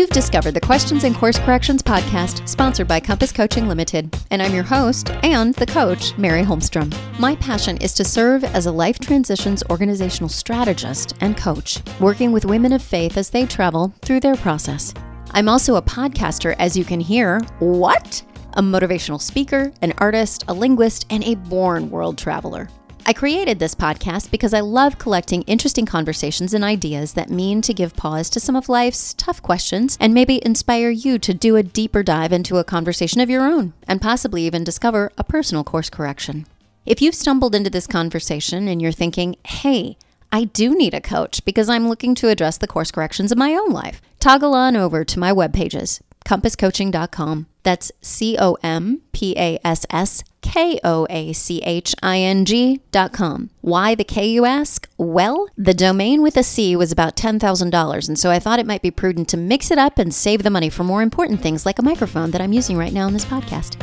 You've discovered the Questions and Course Corrections podcast, sponsored by Compass Coaching Limited, and I'm your host and the coach, Mary Holmstrom. My passion is to serve as a life transitions organizational strategist and coach, working with women of faith as they travel through their process. I'm also a podcaster, as you can hear. What? A motivational speaker, an artist, a linguist, and a born world traveler. I created this podcast because I love collecting interesting conversations and ideas that mean to give pause to some of life's tough questions and maybe inspire you to do a deeper dive into a conversation of your own and possibly even discover a personal course correction. If you've stumbled into this conversation and you're thinking, hey, I do need a coach because I'm looking to address the course corrections of my own life, toggle on over to my web pages, compasskoaching.com. That's C O M P A S S K O A C H I N G dot com. Why the K, you ask? Well, the domain with a C was about $10,000, and so I thought it might be prudent to mix it up and save the money for more important things like a microphone that I'm using right now in this podcast.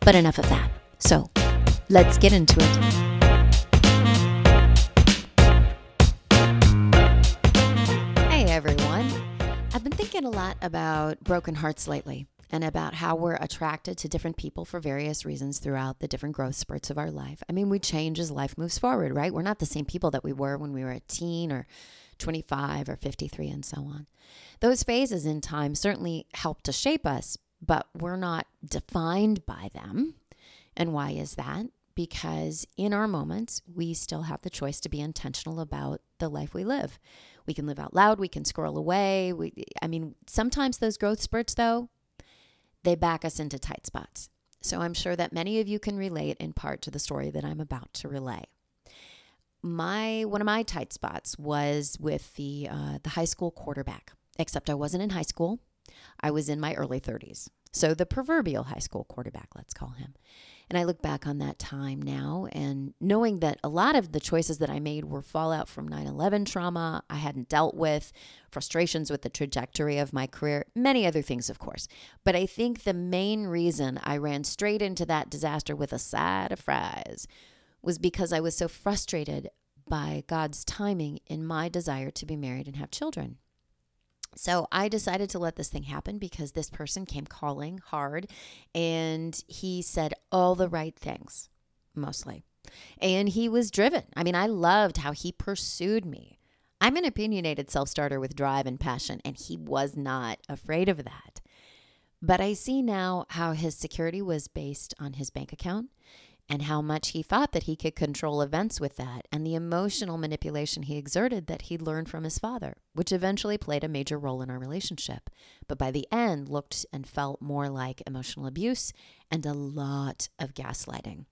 But enough of that. So let's get into it. Hey everyone. I've been thinking a lot about broken hearts lately and about how we're attracted to different people for various reasons throughout the different growth spurts of our life. I mean, we change as life moves forward, right? We're not the same people that we were when we were a teen or 25 or 53 and so on. Those phases in time certainly help to shape us, but we're not defined by them. And why is that? Because in our moments, we still have the choice to be intentional about the life we live. We can live out loud, we can scroll away. We, I mean, sometimes those growth spurts, though, they back us into tight spots. So I'm sure that many of you can relate in part to the story that I'm about to relay. My one of my tight spots was with the uh, the high school quarterback. Except I wasn't in high school; I was in my early 30s. So the proverbial high school quarterback, let's call him. And I look back on that time now and knowing that a lot of the choices that I made were fallout from 9 11 trauma I hadn't dealt with, frustrations with the trajectory of my career, many other things, of course. But I think the main reason I ran straight into that disaster with a side of fries was because I was so frustrated by God's timing in my desire to be married and have children. So I decided to let this thing happen because this person came calling hard and he said all the right things, mostly. And he was driven. I mean, I loved how he pursued me. I'm an opinionated self starter with drive and passion, and he was not afraid of that. But I see now how his security was based on his bank account and how much he thought that he could control events with that, and the emotional manipulation he exerted that he'd learned from his father, which eventually played a major role in our relationship, but by the end looked and felt more like emotional abuse and a lot of gaslighting.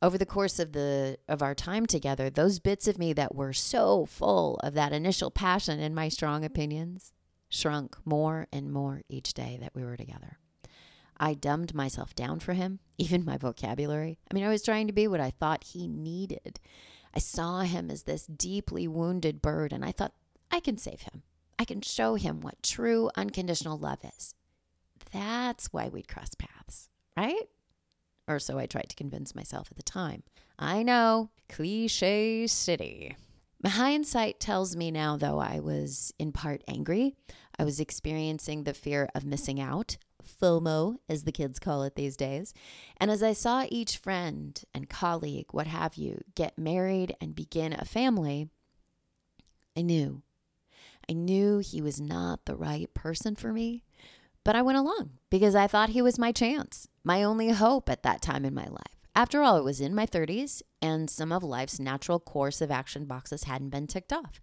Over the course of the of our time together, those bits of me that were so full of that initial passion and my strong opinions shrunk more and more each day that we were together. I dumbed myself down for him, even my vocabulary. I mean, I was trying to be what I thought he needed. I saw him as this deeply wounded bird, and I thought, I can save him. I can show him what true unconditional love is. That's why we'd cross paths, right? Or so I tried to convince myself at the time. I know, cliche city. My hindsight tells me now, though, I was in part angry. I was experiencing the fear of missing out, FOMO, as the kids call it these days. And as I saw each friend and colleague, what have you, get married and begin a family, I knew. I knew he was not the right person for me, but I went along because I thought he was my chance, my only hope at that time in my life. After all, it was in my 30s, and some of life's natural course of action boxes hadn't been ticked off.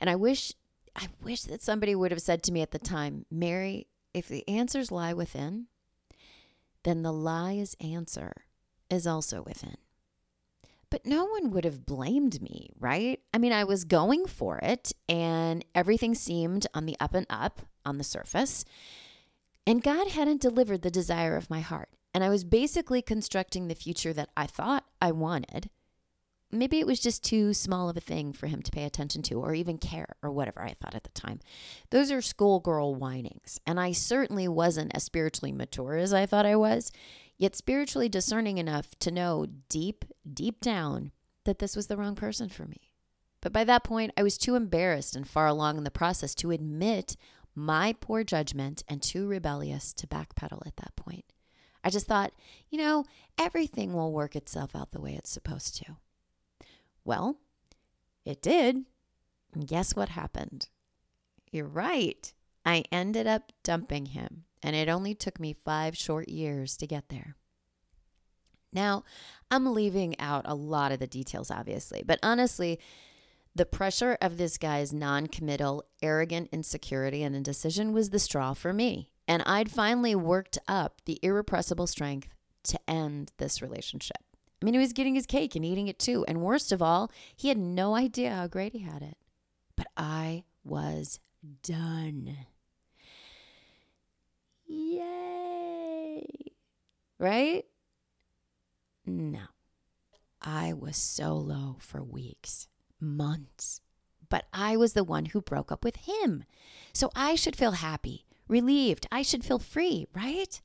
And I wish I wish that somebody would have said to me at the time, Mary, if the answers lie within, then the lie's answer is also within. But no one would have blamed me, right? I mean, I was going for it and everything seemed on the up and up on the surface. And God hadn't delivered the desire of my heart. And I was basically constructing the future that I thought I wanted maybe it was just too small of a thing for him to pay attention to or even care or whatever I thought at the time. Those are schoolgirl whinings. And I certainly wasn't as spiritually mature as I thought I was, yet spiritually discerning enough to know deep, deep down that this was the wrong person for me. But by that point, I was too embarrassed and far along in the process to admit my poor judgment and too rebellious to backpedal at that point. I just thought, you know, everything will work itself out the way it's supposed to. Well, it did. And guess what happened? You're right. I ended up dumping him, and it only took me five short years to get there. Now, I'm leaving out a lot of the details, obviously, but honestly, the pressure of this guy's non committal, arrogant insecurity and indecision was the straw for me. And I'd finally worked up the irrepressible strength to end this relationship. I mean, he was getting his cake and eating it too. And worst of all, he had no idea how great he had it. But I was done. Yay! Right? No. I was so low for weeks, months. But I was the one who broke up with him. So I should feel happy, relieved. I should feel free, right?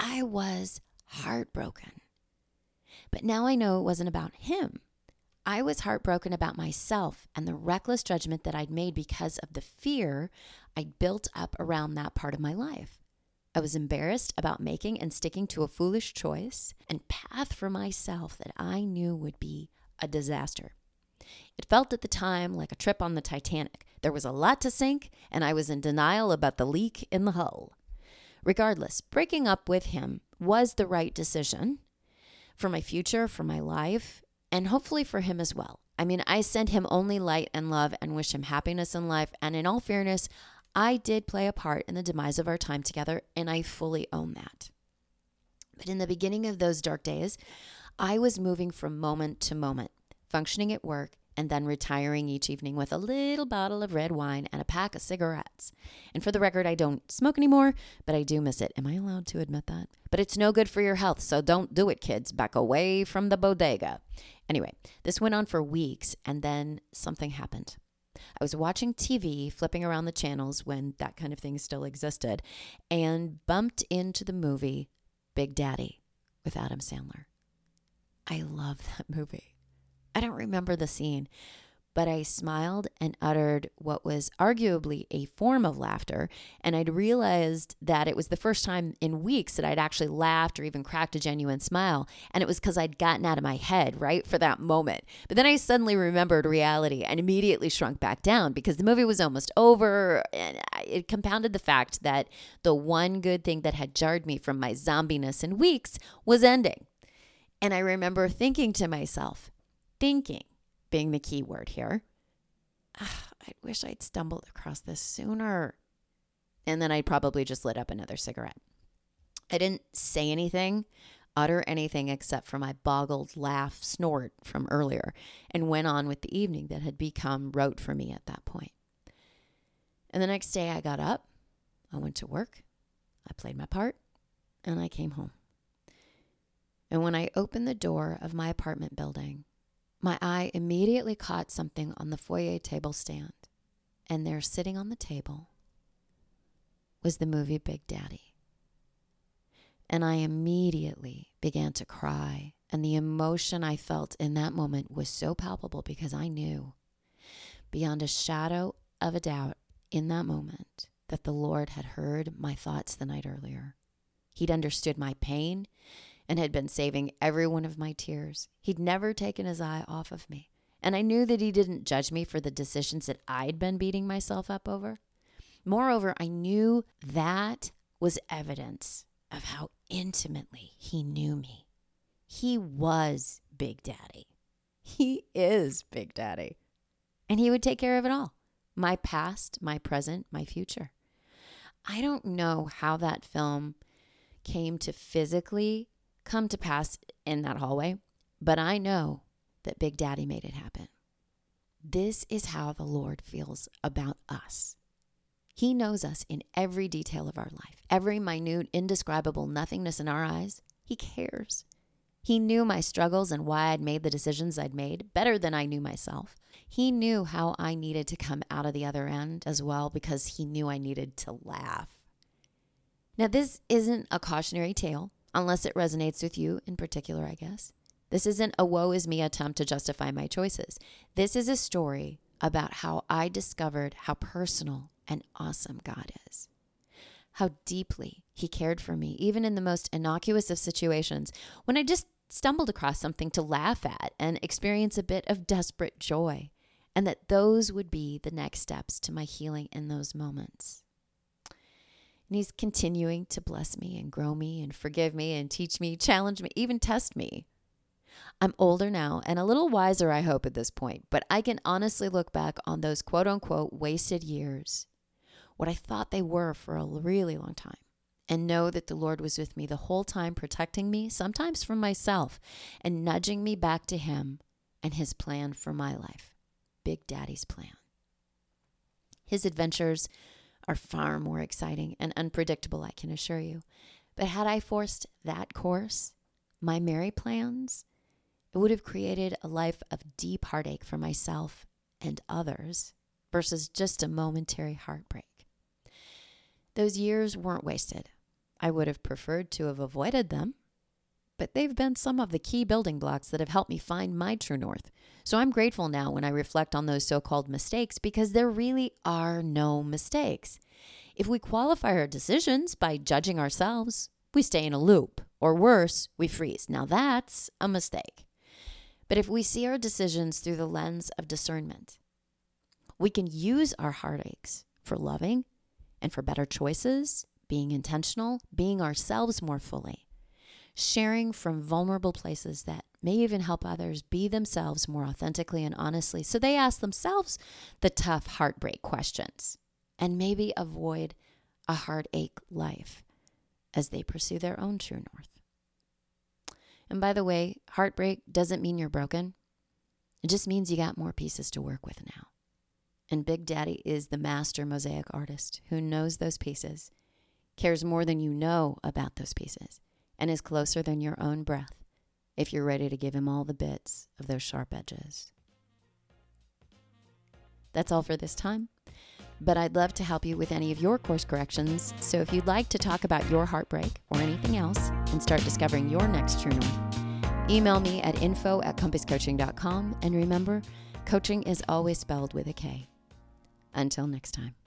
I was heartbroken. But now I know it wasn't about him. I was heartbroken about myself and the reckless judgment that I'd made because of the fear I'd built up around that part of my life. I was embarrassed about making and sticking to a foolish choice and path for myself that I knew would be a disaster. It felt at the time like a trip on the Titanic. There was a lot to sink, and I was in denial about the leak in the hull. Regardless, breaking up with him was the right decision for my future, for my life, and hopefully for him as well. I mean, I send him only light and love and wish him happiness in life. And in all fairness, I did play a part in the demise of our time together, and I fully own that. But in the beginning of those dark days, I was moving from moment to moment, functioning at work, and then retiring each evening with a little bottle of red wine and a pack of cigarettes. And for the record, I don't smoke anymore, but I do miss it. Am I allowed to admit that? But it's no good for your health, so don't do it, kids. Back away from the bodega. Anyway, this went on for weeks, and then something happened. I was watching TV, flipping around the channels when that kind of thing still existed, and bumped into the movie Big Daddy with Adam Sandler. I love that movie. I don't remember the scene, but I smiled and uttered what was arguably a form of laughter. And I'd realized that it was the first time in weeks that I'd actually laughed or even cracked a genuine smile. And it was because I'd gotten out of my head, right, for that moment. But then I suddenly remembered reality and immediately shrunk back down because the movie was almost over. And it compounded the fact that the one good thing that had jarred me from my zombiness in weeks was ending. And I remember thinking to myself, thinking, being the key word here. Ah, I wish I'd stumbled across this sooner. And then I'd probably just lit up another cigarette. I didn't say anything, utter anything except for my boggled laugh snort from earlier, and went on with the evening that had become rote for me at that point. And the next day I got up, I went to work, I played my part, and I came home. And when I opened the door of my apartment building, my eye immediately caught something on the foyer table stand, and there, sitting on the table, was the movie Big Daddy. And I immediately began to cry, and the emotion I felt in that moment was so palpable because I knew, beyond a shadow of a doubt, in that moment, that the Lord had heard my thoughts the night earlier. He'd understood my pain and had been saving every one of my tears. He'd never taken his eye off of me. And I knew that he didn't judge me for the decisions that I'd been beating myself up over. Moreover, I knew that was evidence of how intimately he knew me. He was Big Daddy. He is Big Daddy. And he would take care of it all my past, my present, my future. I don't know how that film came to physically come to pass in that hallway, but I know that Big Daddy made it happen. This is how the Lord feels about us. He knows us in every detail of our life, every minute, indescribable nothingness in our eyes. He cares. He knew my struggles and why I'd made the decisions I'd made better than I knew myself. He knew how I needed to come out of the other end as well because he knew I needed to laugh. Now, this isn't a cautionary tale unless it resonates with you in particular, I guess. This isn't a woe is me attempt to justify my choices. This is a story about how I discovered how personal and awesome God is. How deeply He cared for me, even in the most innocuous of situations, when I just stumbled across something to laugh at and experience a bit of desperate joy, and that those would be the next steps to my healing in those moments. And He's continuing to bless me and grow me and forgive me and teach me, challenge me, even test me. I'm older now and a little wiser, I hope, at this point, but I can honestly look back on those quote unquote wasted years, what I thought they were for a really long time, and know that the Lord was with me the whole time, protecting me, sometimes from myself, and nudging me back to Him and His plan for my life. Big Daddy's plan. His adventures are far more exciting and unpredictable, I can assure you. But had I forced that course, my merry plans, it would have created a life of deep heartache for myself and others versus just a momentary heartbreak. Those years weren't wasted. I would have preferred to have avoided them, but they've been some of the key building blocks that have helped me find my true north. So I'm grateful now when I reflect on those so called mistakes because there really are no mistakes. If we qualify our decisions by judging ourselves, we stay in a loop, or worse, we freeze. Now that's a mistake. But if we see our decisions through the lens of discernment, we can use our heartaches for loving and for better choices, being intentional, being ourselves more fully, sharing from vulnerable places that may even help others be themselves more authentically and honestly so they ask themselves the tough heartbreak questions and maybe avoid a heartache life as they pursue their own true north. And by the way, heartbreak doesn't mean you're broken. It just means you got more pieces to work with now. And Big Daddy is the master mosaic artist who knows those pieces, cares more than you know about those pieces, and is closer than your own breath if you're ready to give him all the bits of those sharp edges. That's all for this time but I'd love to help you with any of your course corrections. So if you'd like to talk about your heartbreak or anything else and start discovering your next true north, email me at info at compasskoaching.com. And remember, coaching is always spelled with a K. Until next time.